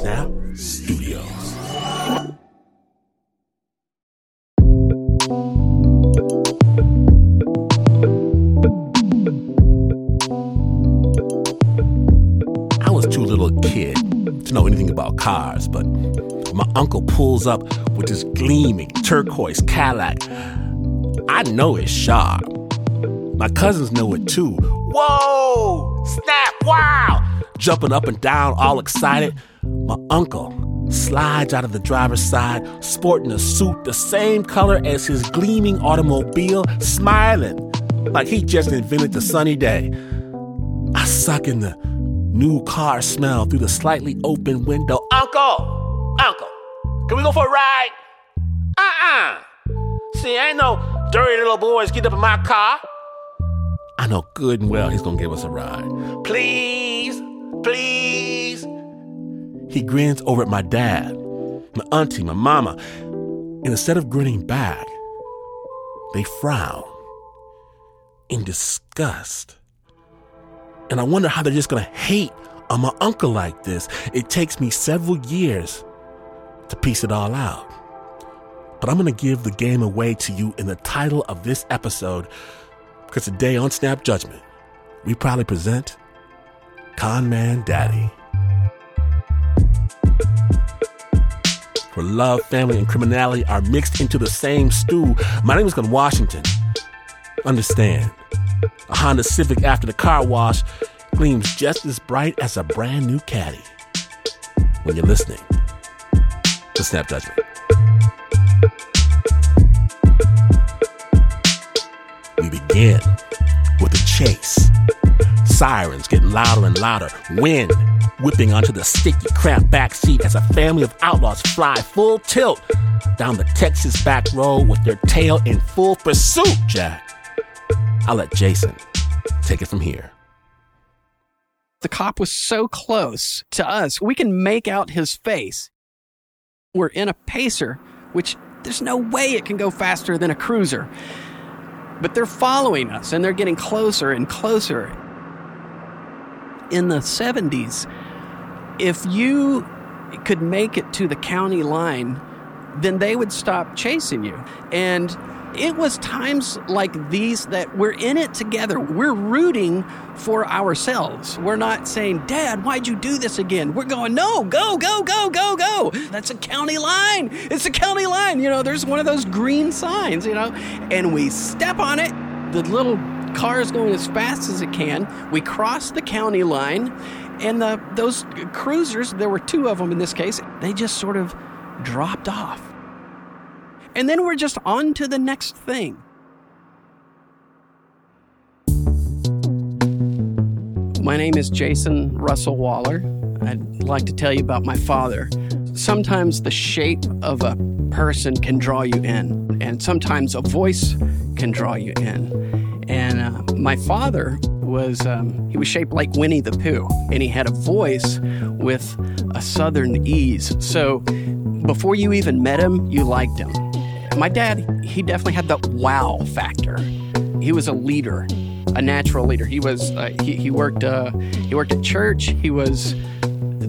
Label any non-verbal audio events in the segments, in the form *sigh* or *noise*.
Snap Studios. I was too little a kid to know anything about cars, but my uncle pulls up with this gleaming turquoise Cadillac. I know it's sharp. My cousins know it too. Whoa! Snap! Wow! Jumping up and down, all excited. Uncle slides out of the driver's side, sporting a suit the same color as his gleaming automobile, smiling like he just invented the sunny day. I suck in the new car smell through the slightly open window. Uncle! Uncle! Can we go for a ride? Uh-uh! See, ain't no dirty little boys get up in my car. I know good and well he's gonna give us a ride. Please, please. He grins over at my dad, my auntie, my mama, and instead of grinning back, they frown in disgust. And I wonder how they're just gonna hate on my uncle like this. It takes me several years to piece it all out. But I'm gonna give the game away to you in the title of this episode because today on Snap Judgment, we proudly present Con Man Daddy. Where love, family, and criminality are mixed into the same stew. My name is Glynn Washington. Understand, a Honda Civic after the car wash gleams just as bright as a brand new caddy. When you're listening to Snap Judgment. We begin with a chase. Sirens getting louder and louder. Wind whipping onto the sticky, cramped back seat as a family of outlaws fly full tilt down the Texas back road with their tail in full pursuit, Jack. I'll let Jason take it from here. The cop was so close to us, we can make out his face. We're in a pacer, which there's no way it can go faster than a cruiser. But they're following us and they're getting closer and closer. In the 70s, if you could make it to the county line, then they would stop chasing you. And it was times like these that we're in it together. We're rooting for ourselves. We're not saying, Dad, why'd you do this again? We're going, no, go, go, go, go, go. That's a county line. It's a county line. You know, there's one of those green signs, you know, and we step on it. The little car is going as fast as it can. We cross the county line, and the, those cruisers, there were two of them in this case, they just sort of dropped off. And then we're just on to the next thing. My name is Jason Russell Waller. I'd like to tell you about my father. Sometimes the shape of a person can draw you in, and sometimes a voice can draw you in. And uh, my father was um, he was shaped like Winnie the Pooh, and he had a voice with a southern ease. So before you even met him, you liked him. My dad, he definitely had the wow factor. He was a leader, a natural leader. He was uh, he, he worked uh, he worked at church. He was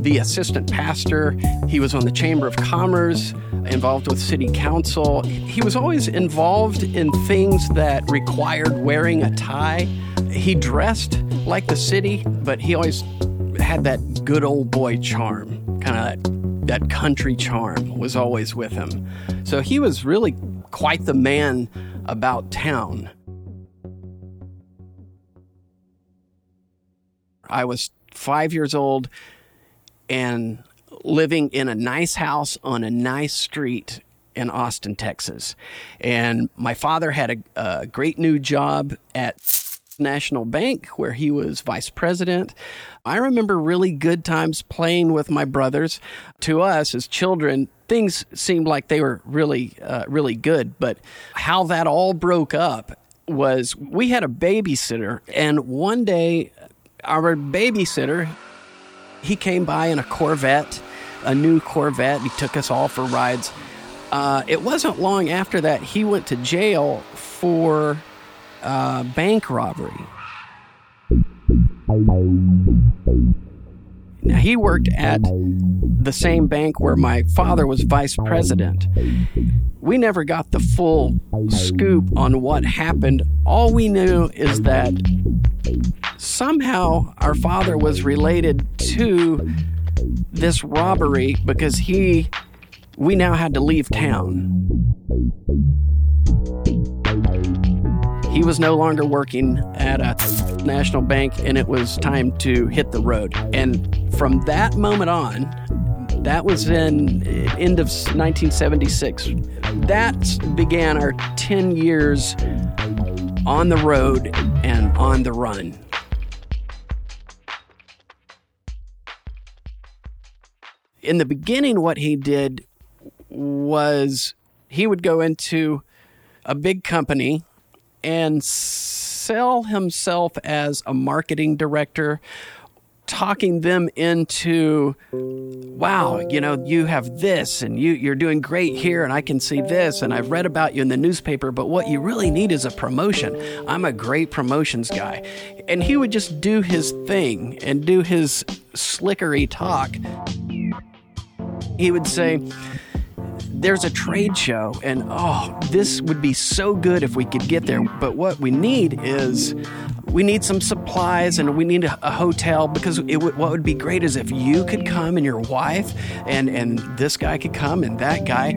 the assistant pastor. He was on the Chamber of Commerce, involved with city council. He was always involved in things that required wearing a tie. He dressed like the city, but he always had that good old boy charm, kind of that, that country charm was always with him. So he was really quite the man about town. I was five years old and living in a nice house on a nice street in Austin, Texas. And my father had a, a great new job at National Bank where he was vice president. I remember really good times playing with my brothers. To us as children, things seemed like they were really, uh, really good. But how that all broke up was we had a babysitter, and one day our babysitter he came by in a Corvette, a new Corvette. He took us all for rides. Uh, it wasn't long after that he went to jail for uh, bank robbery. Now He worked at the same bank where my father was vice president. We never got the full scoop on what happened. All we knew is that somehow our father was related to this robbery because he we now had to leave town. He was no longer working at a national bank and it was time to hit the road. And from that moment on, that was in end of 1976. That began our 10 years on the road and on the run. In the beginning, what he did was he would go into a big company and sell himself as a marketing director talking them into wow you know you have this and you you're doing great here and I can see this and I've read about you in the newspaper but what you really need is a promotion. I'm a great promotions guy. And he would just do his thing and do his slickery talk. He would say there's a trade show, and oh, this would be so good if we could get there. But what we need is we need some supplies and we need a, a hotel because w- what would be great is if you could come and your wife and and this guy could come and that guy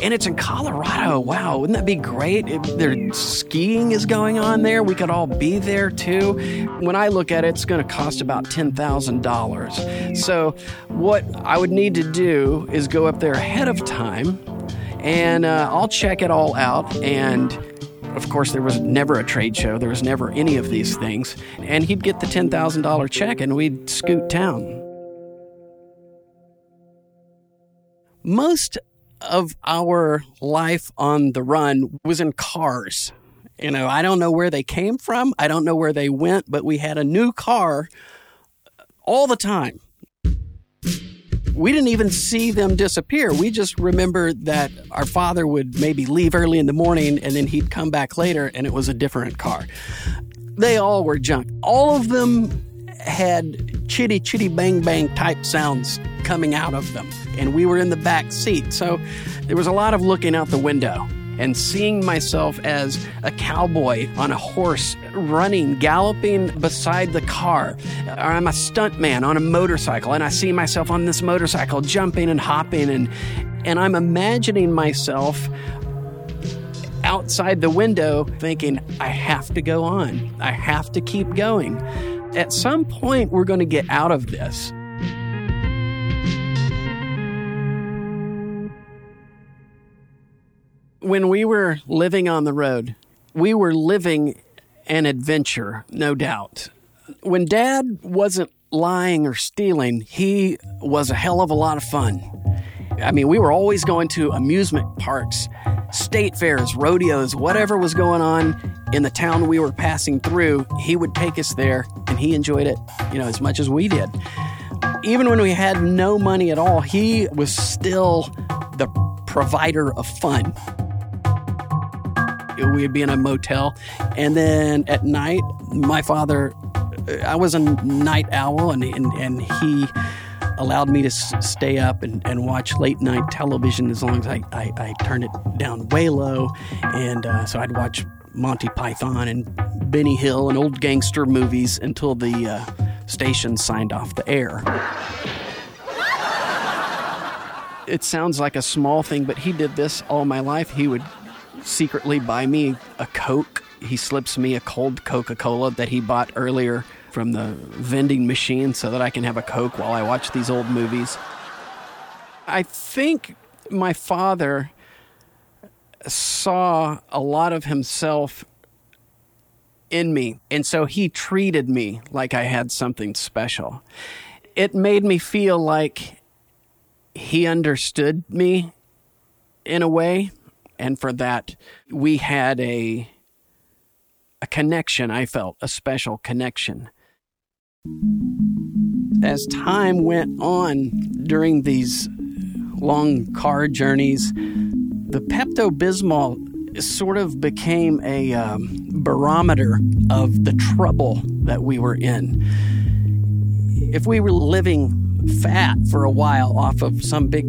and it's in Colorado. Wow, wouldn't that be great? If there skiing is going on there, we could all be there too. When I look at it, it's going to cost about ten thousand dollars. So what I would need to do is go up there ahead of time, and uh, I'll check it all out and of course, there was never a trade show. There was never any of these things. And he'd get the $10,000 check and we'd scoot town. Most of our life on the run was in cars. You know, I don't know where they came from. I don't know where they went, but we had a new car all the time we didn't even see them disappear. We just remember that our father would maybe leave early in the morning and then he'd come back later and it was a different car. They all were junk. All of them had chitty chitty bang bang type sounds coming out of them. And we were in the back seat. So there was a lot of looking out the window and seeing myself as a cowboy on a horse running, galloping beside the car. I'm a stuntman on a motorcycle and I see myself on this motorcycle jumping and hopping and and I'm imagining myself outside the window thinking I have to go on. I have to keep going. At some point we're going to get out of this. When we were living on the road, we were living an adventure, no doubt. When dad wasn't lying or stealing, he was a hell of a lot of fun. I mean, we were always going to amusement parks, state fairs, rodeos, whatever was going on in the town we were passing through, he would take us there and he enjoyed it, you know, as much as we did. Even when we had no money at all, he was still the provider of fun we'd be in a motel. And then at night, my father, I was a night owl, and, and, and he allowed me to stay up and, and watch late night television as long as I, I, I turned it down way low. And uh, so I'd watch Monty Python and Benny Hill and old gangster movies until the uh, station signed off the air. It sounds like a small thing, but he did this all my life. He would secretly buy me a Coke. He slips me a cold Coca Cola that he bought earlier from the vending machine so that I can have a Coke while I watch these old movies. I think my father saw a lot of himself in me, and so he treated me like I had something special. It made me feel like he understood me in a way and for that we had a a connection i felt a special connection as time went on during these long car journeys the pepto-bismol sort of became a um, barometer of the trouble that we were in if we were living fat for a while off of some big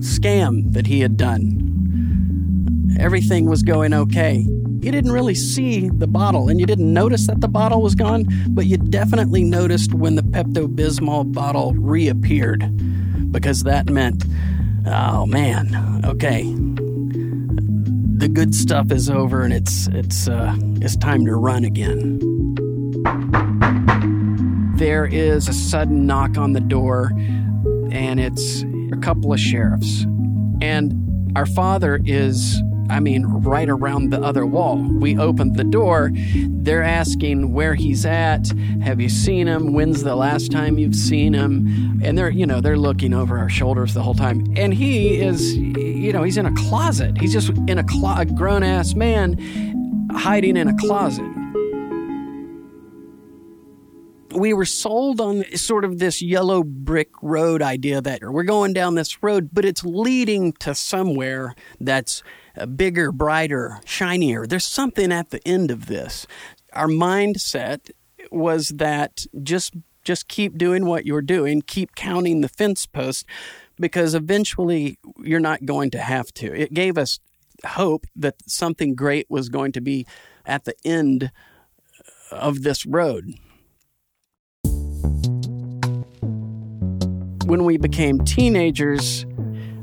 scam that he had done. Everything was going okay. You didn't really see the bottle and you didn't notice that the bottle was gone, but you definitely noticed when the Pepto Bismol bottle reappeared because that meant, oh man, okay, the good stuff is over and it's it's uh, it's time to run again. There is a sudden knock on the door, and it's a couple of sheriffs, and our father is I mean, right around the other wall. We opened the door. They're asking where he's at. Have you seen him? When's the last time you've seen him? And they're, you know, they're looking over our shoulders the whole time. And he is, you know, he's in a closet. He's just in a, clo- a grown ass man hiding in a closet we were sold on sort of this yellow brick road idea that we're going down this road, but it's leading to somewhere that's bigger, brighter, shinier. There's something at the end of this. Our mindset was that just just keep doing what you're doing, keep counting the fence posts because eventually you're not going to have to. It gave us hope that something great was going to be at the end of this road. When we became teenagers,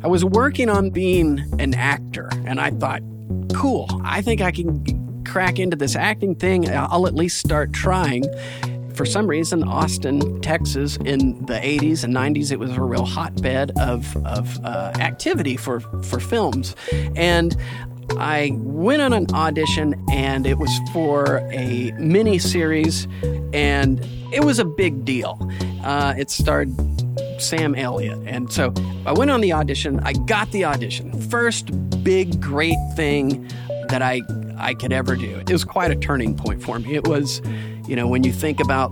I was working on being an actor, and I thought, cool, I think I can crack into this acting thing. I'll at least start trying. For some reason, Austin, Texas, in the 80s and 90s, it was a real hotbed of, of uh, activity for, for films. And I went on an audition, and it was for a mini series, and it was a big deal. Uh, it starred Sam Elliott. And so I went on the audition. I got the audition. First big, great thing that I, I could ever do. It was quite a turning point for me. It was, you know, when you think about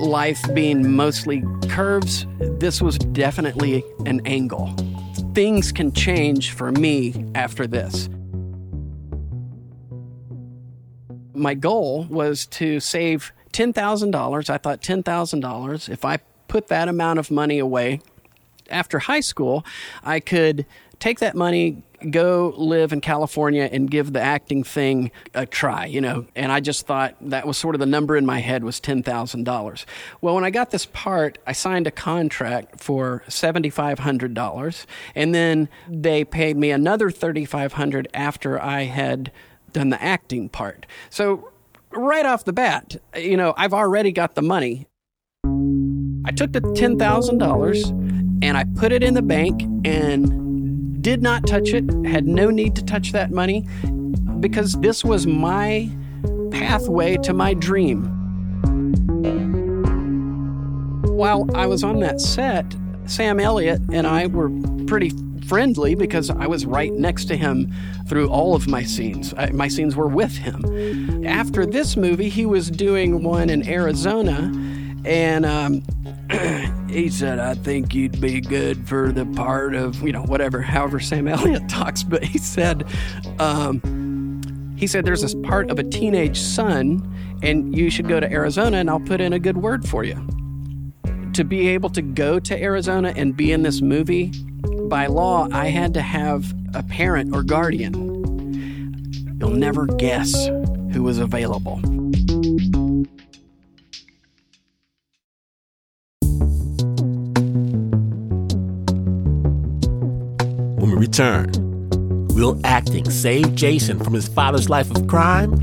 life being mostly curves, this was definitely an angle. Things can change for me after this. My goal was to save $10,000. I thought $10,000, if I put that amount of money away. After high school, I could take that money, go live in California and give the acting thing a try, you know. And I just thought that was sort of the number in my head was $10,000. Well, when I got this part, I signed a contract for $7,500 and then they paid me another 3,500 after I had done the acting part. So right off the bat, you know, I've already got the money I took the $10,000 and I put it in the bank and did not touch it, had no need to touch that money because this was my pathway to my dream. While I was on that set, Sam Elliott and I were pretty friendly because I was right next to him through all of my scenes. I, my scenes were with him. After this movie, he was doing one in Arizona, and um, *clears throat* he said, I think you'd be good for the part of, you know, whatever, however Sam *laughs* Elliott talks. But he said, um, he said, there's this part of a teenage son, and you should go to Arizona, and I'll put in a good word for you. To be able to go to Arizona and be in this movie, by law, I had to have a parent or guardian. You'll never guess who was available. Return. Will acting save Jason from his father's life of crime?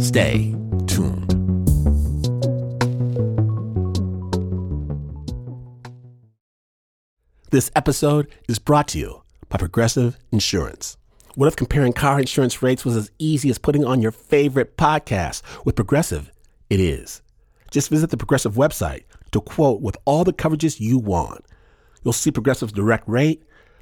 Stay tuned. This episode is brought to you by Progressive Insurance. What if comparing car insurance rates was as easy as putting on your favorite podcast? With Progressive, it is. Just visit the Progressive website to quote with all the coverages you want. You'll see Progressive's direct rate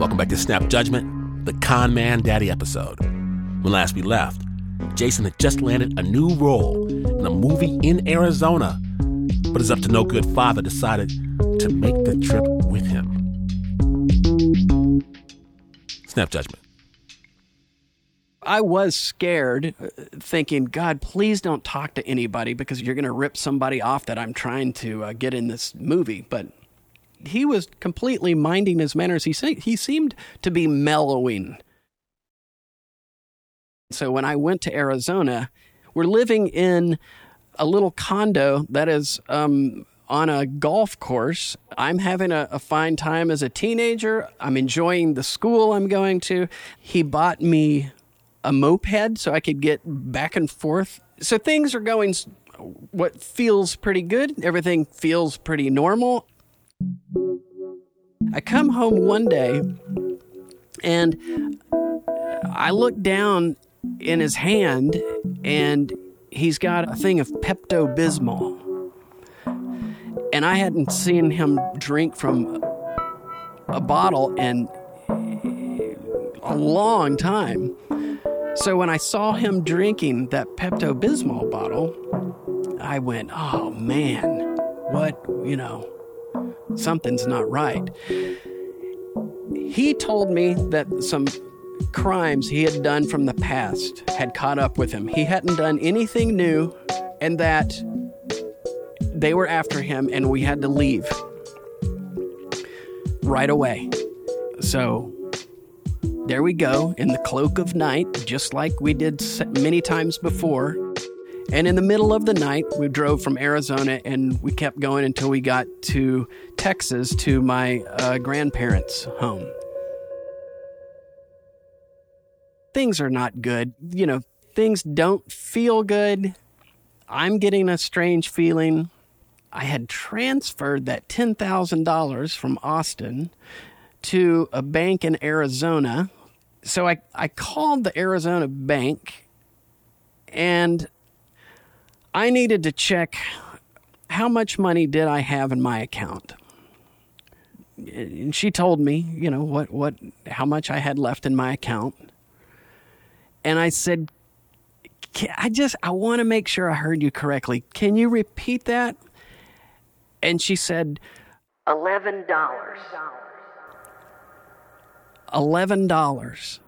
Welcome back to Snap Judgment, the Con Man Daddy episode. When last we left, Jason had just landed a new role in a movie in Arizona, but his up to no good father decided to make the trip with him. Snap Judgment. I was scared, uh, thinking, God, please don't talk to anybody because you're going to rip somebody off that I'm trying to uh, get in this movie. But he was completely minding his manners. He, se- he seemed to be mellowing. So when I went to Arizona, we're living in a little condo that is um, on a golf course. I'm having a, a, fine time as a teenager. I'm enjoying the school I'm going to. He bought me a moped so I could get back and forth. So things are going what feels pretty good. Everything feels pretty normal. I come home one day and I look down in his hand and he's got a thing of Pepto Bismol. And I hadn't seen him drink from a bottle in a long time. So when I saw him drinking that Pepto Bismol bottle, I went, oh man, what, you know, something's not right. He told me that some crimes he had done from the past had caught up with him. He hadn't done anything new, and that they were after him, and we had to leave right away. So there we go in the cloak of night, just like we did many times before. And in the middle of the night, we drove from Arizona and we kept going until we got to Texas to my uh, grandparents' home. things are not good. You know, things don't feel good. I'm getting a strange feeling. I had transferred that $10,000 from Austin to a bank in Arizona. So I, I called the Arizona bank and I needed to check how much money did I have in my account. And she told me, you know, what, what, how much I had left in my account and I said, I just, I want to make sure I heard you correctly. Can you repeat that? And she said, $11. $11.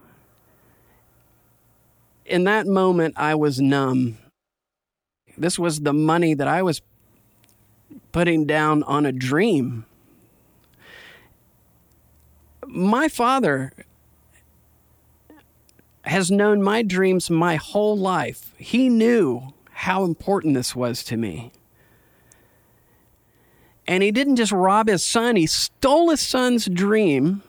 In that moment, I was numb. This was the money that I was putting down on a dream. My father has known my dreams my whole life. He knew how important this was to me. And he didn't just rob his son, he stole his son's dream.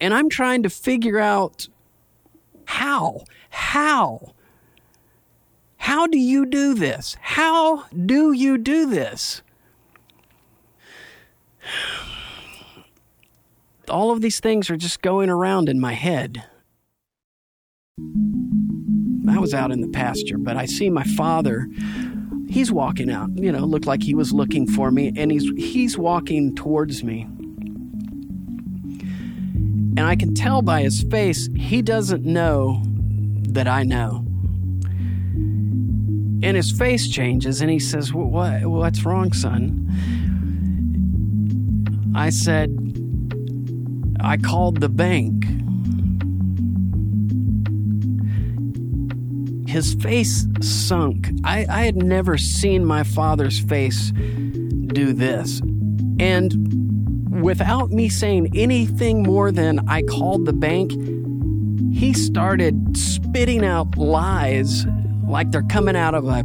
And I'm trying to figure out how, how, how do you do this? How do you do this? all of these things are just going around in my head. I was out in the pasture, but I see my father. He's walking out, you know, looked like he was looking for me, and he's he's walking towards me. And I can tell by his face he doesn't know that I know. And his face changes, and he says, "What? What's wrong, son?" I said, I called the bank. His face sunk. I, I had never seen my father's face do this. And without me saying anything more than I called the bank, he started spitting out lies like they're coming out of a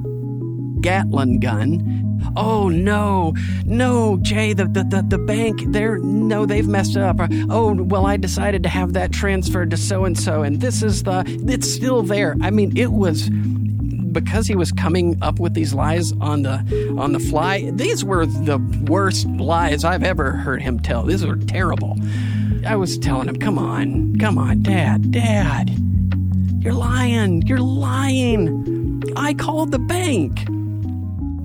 Gatling gun Oh no, no, Jay, the, the, the, the bank, they're no, they've messed up. Oh, well, I decided to have that transferred to so and so, and this is the it's still there. I mean, it was because he was coming up with these lies on the on the fly. These were the worst lies I've ever heard him tell. These were terrible. I was telling him, "Come on, come on, Dad, Dad, you're lying, you're lying. I called the bank."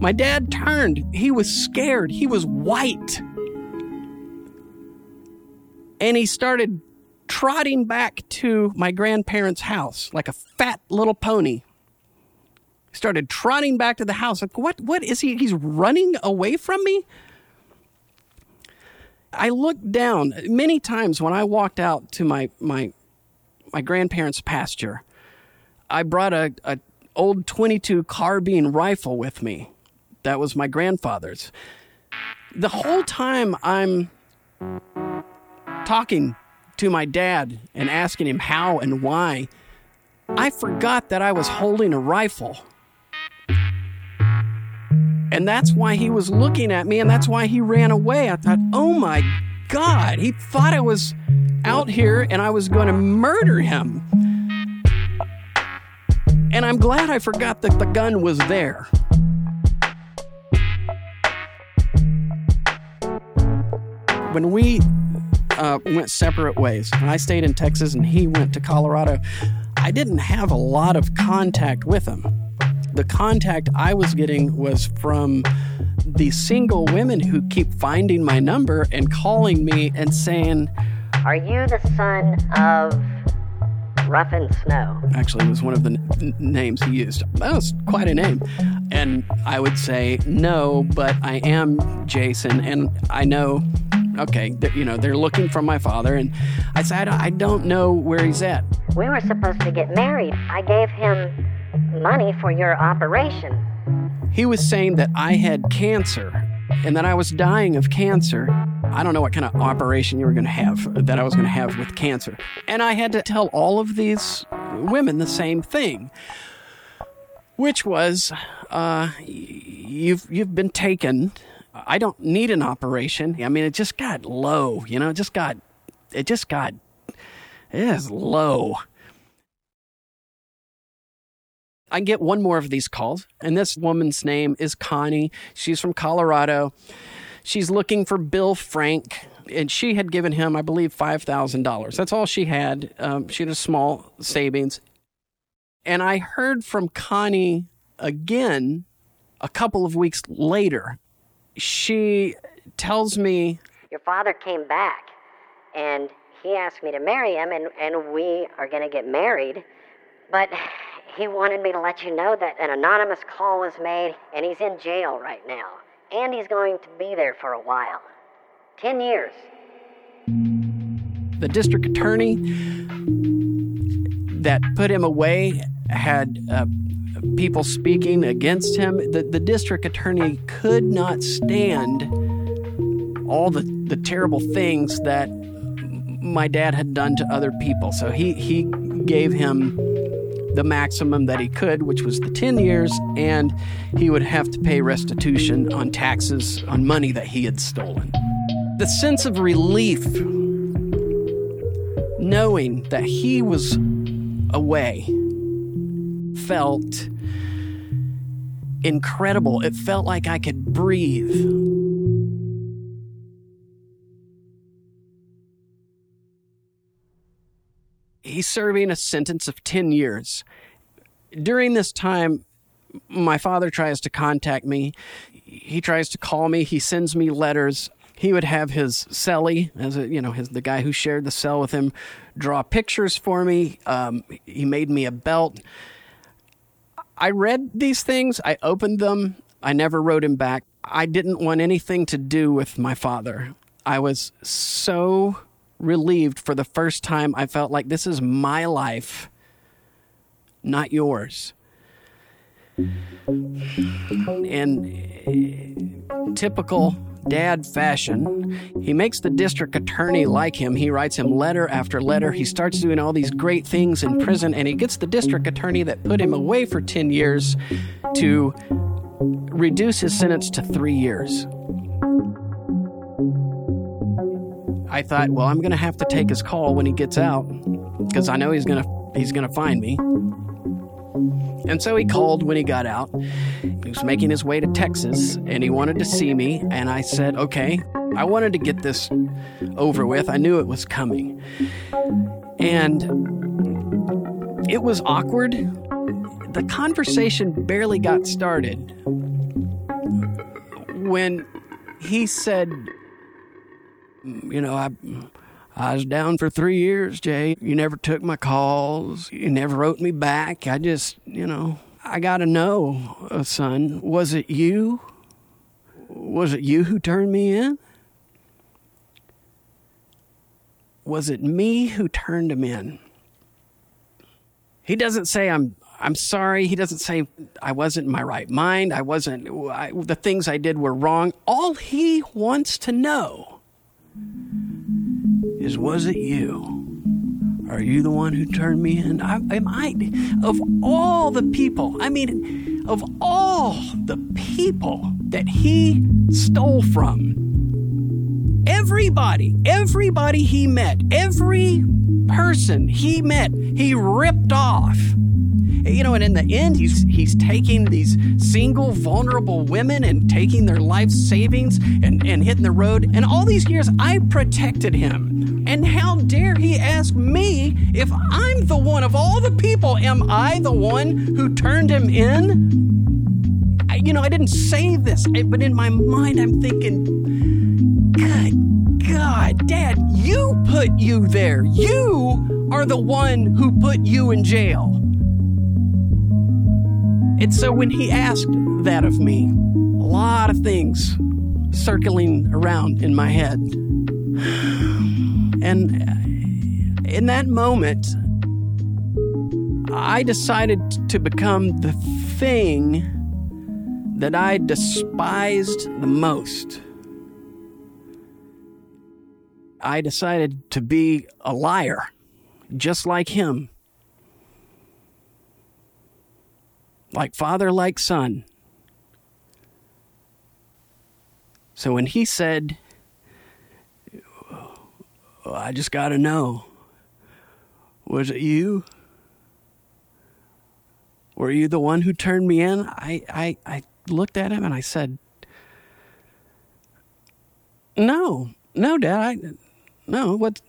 My dad turned. He was scared. He was white. And he started trotting back to my grandparents' house like a fat little pony. Started trotting back to the house. Like, what, what is he? He's running away from me? I looked down many times when I walked out to my, my, my grandparents' pasture. I brought a, a old 22 carbine rifle with me. That was my grandfather's. The whole time I'm talking to my dad and asking him how and why, I forgot that I was holding a rifle. And that's why he was looking at me, and that's why he ran away. I thought, oh my God, he thought I was out here and I was going to murder him. And I'm glad I forgot that the gun was there. When we uh, went separate ways, I stayed in Texas and he went to Colorado, I didn't have a lot of contact with him the contact I was getting was from the single women who keep finding my number and calling me and saying, Are you the son of Rough and Snow? Actually, it was one of the n- names he used. That was quite a name. And I would say, No, but I am Jason, and I know. Okay, you know, they're looking for my father, and I said, I don't know where he's at. We were supposed to get married. I gave him money for your operation. He was saying that I had cancer and that I was dying of cancer. I don't know what kind of operation you were going to have, that I was going to have with cancer. And I had to tell all of these women the same thing, which was, uh, you've, you've been taken. I don't need an operation. I mean, it just got low, you know, it just got, it just got, it is low. I get one more of these calls, and this woman's name is Connie. She's from Colorado. She's looking for Bill Frank, and she had given him, I believe, $5,000. That's all she had. Um, she had a small savings. And I heard from Connie again a couple of weeks later. She tells me, Your father came back, and he asked me to marry him, and, and we are going to get married. But he wanted me to let you know that an anonymous call was made, and he's in jail right now. And he's going to be there for a while 10 years. The district attorney that put him away had uh, people speaking against him. The, the district attorney could not stand all the, the terrible things that my dad had done to other people. So he, he gave him the maximum that he could, which was the 10 years, and he would have to pay restitution on taxes on money that he had stolen. The sense of relief knowing that he was away felt incredible. It felt like I could breathe. He's serving a sentence of 10 years. During this time, my father tries to contact me. He tries to call me. He sends me letters. He would have his cellie, as a, you know, his the guy who shared the cell with him, draw pictures for me. Um, he made me a belt. I read these things. I opened them. I never wrote him back. I didn't want anything to do with my father. I was so relieved for the first time. I felt like this is my life, not yours. In typical dad fashion, he makes the district attorney like him. He writes him letter after letter. He starts doing all these great things in prison, and he gets the district attorney that put him away for 10 years to reduce his sentence to three years. I thought, well, I'm going to have to take his call when he gets out because I know he's going to he's going to find me. And so he called when he got out. He was making his way to Texas and he wanted to see me. And I said, okay, I wanted to get this over with. I knew it was coming. And it was awkward. The conversation barely got started when he said, you know, I, I was down for three years, Jay. You never took my calls. You never wrote me back. I just, you know, I got to know, uh, son, was it you? Was it you who turned me in? Was it me who turned him in? He doesn't say I'm I'm sorry. He doesn't say I wasn't in my right mind. I wasn't I, the things I did were wrong. All he wants to know is was it you? Are you the one who turned me in? I, am I of all the people? I mean, of all the people that he stole from, everybody, everybody he met, every person he met, he ripped off. You know, and in the end, he's he's taking these single, vulnerable women and taking their life savings and, and hitting the road. And all these years, I protected him. And how dare he ask me if I'm the one of all the people, am I the one who turned him in? I, you know, I didn't say this, but in my mind, I'm thinking, good God, Dad, you put you there. You are the one who put you in jail. And so when he asked that of me, a lot of things circling around in my head. And uh, in that moment, I decided to become the thing that I despised the most. I decided to be a liar, just like him. Like father, like son. So when he said, oh, I just got to know, was it you? Were you the one who turned me in? I, I, I looked at him and I said, No, no, Dad, I, no, what,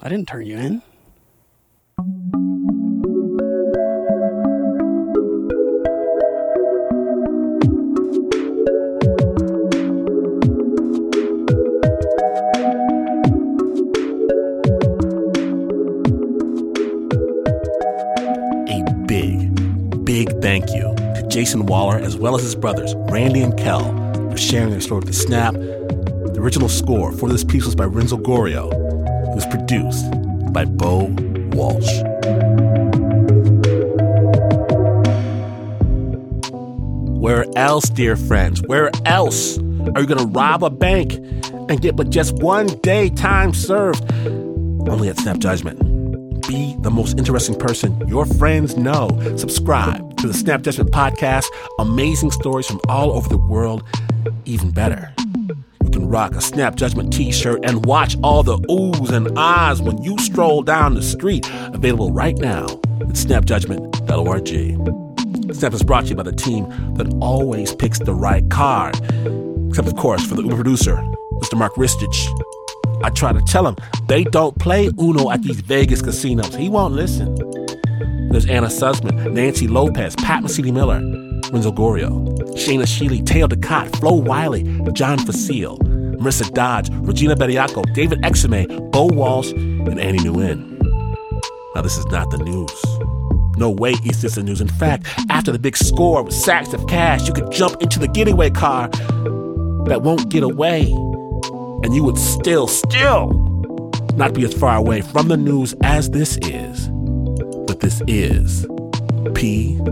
I didn't turn you in. Jason Waller as well as his brothers, Randy and Kel, for sharing their story with the Snap. The original score for this piece was by Renzo Gorrio. It was produced by Bo Walsh. Where else, dear friends, where else are you going to rob a bank and get but just one day time served? Only at Snap Judgment be the most interesting person your friends know. Subscribe to the Snap Judgment Podcast. Amazing stories from all over the world. Even better, you can rock a Snap Judgment t shirt and watch all the oohs and ahs when you stroll down the street. Available right now at snapjudgment.org. Snap is brought to you by the team that always picks the right card. Except, of course, for the Uber producer, Mr. Mark Ristich. I try to tell him they don't play Uno at these Vegas casinos. He won't listen. There's Anna Sussman, Nancy Lopez, Pat Mesiti-Miller, Renzo Gorrio, Shaina Shealy, Teo Ducott, Flo Wiley, John Facile, Marissa Dodge, Regina Bediaco, David Exume, Bo Walsh, and Annie Nguyen. Now, this is not the news. No way is this the news. In fact, after the big score with sacks of cash, you could jump into the getaway car that won't get away and you would still, still not be as far away from the news as this is. This is PRX.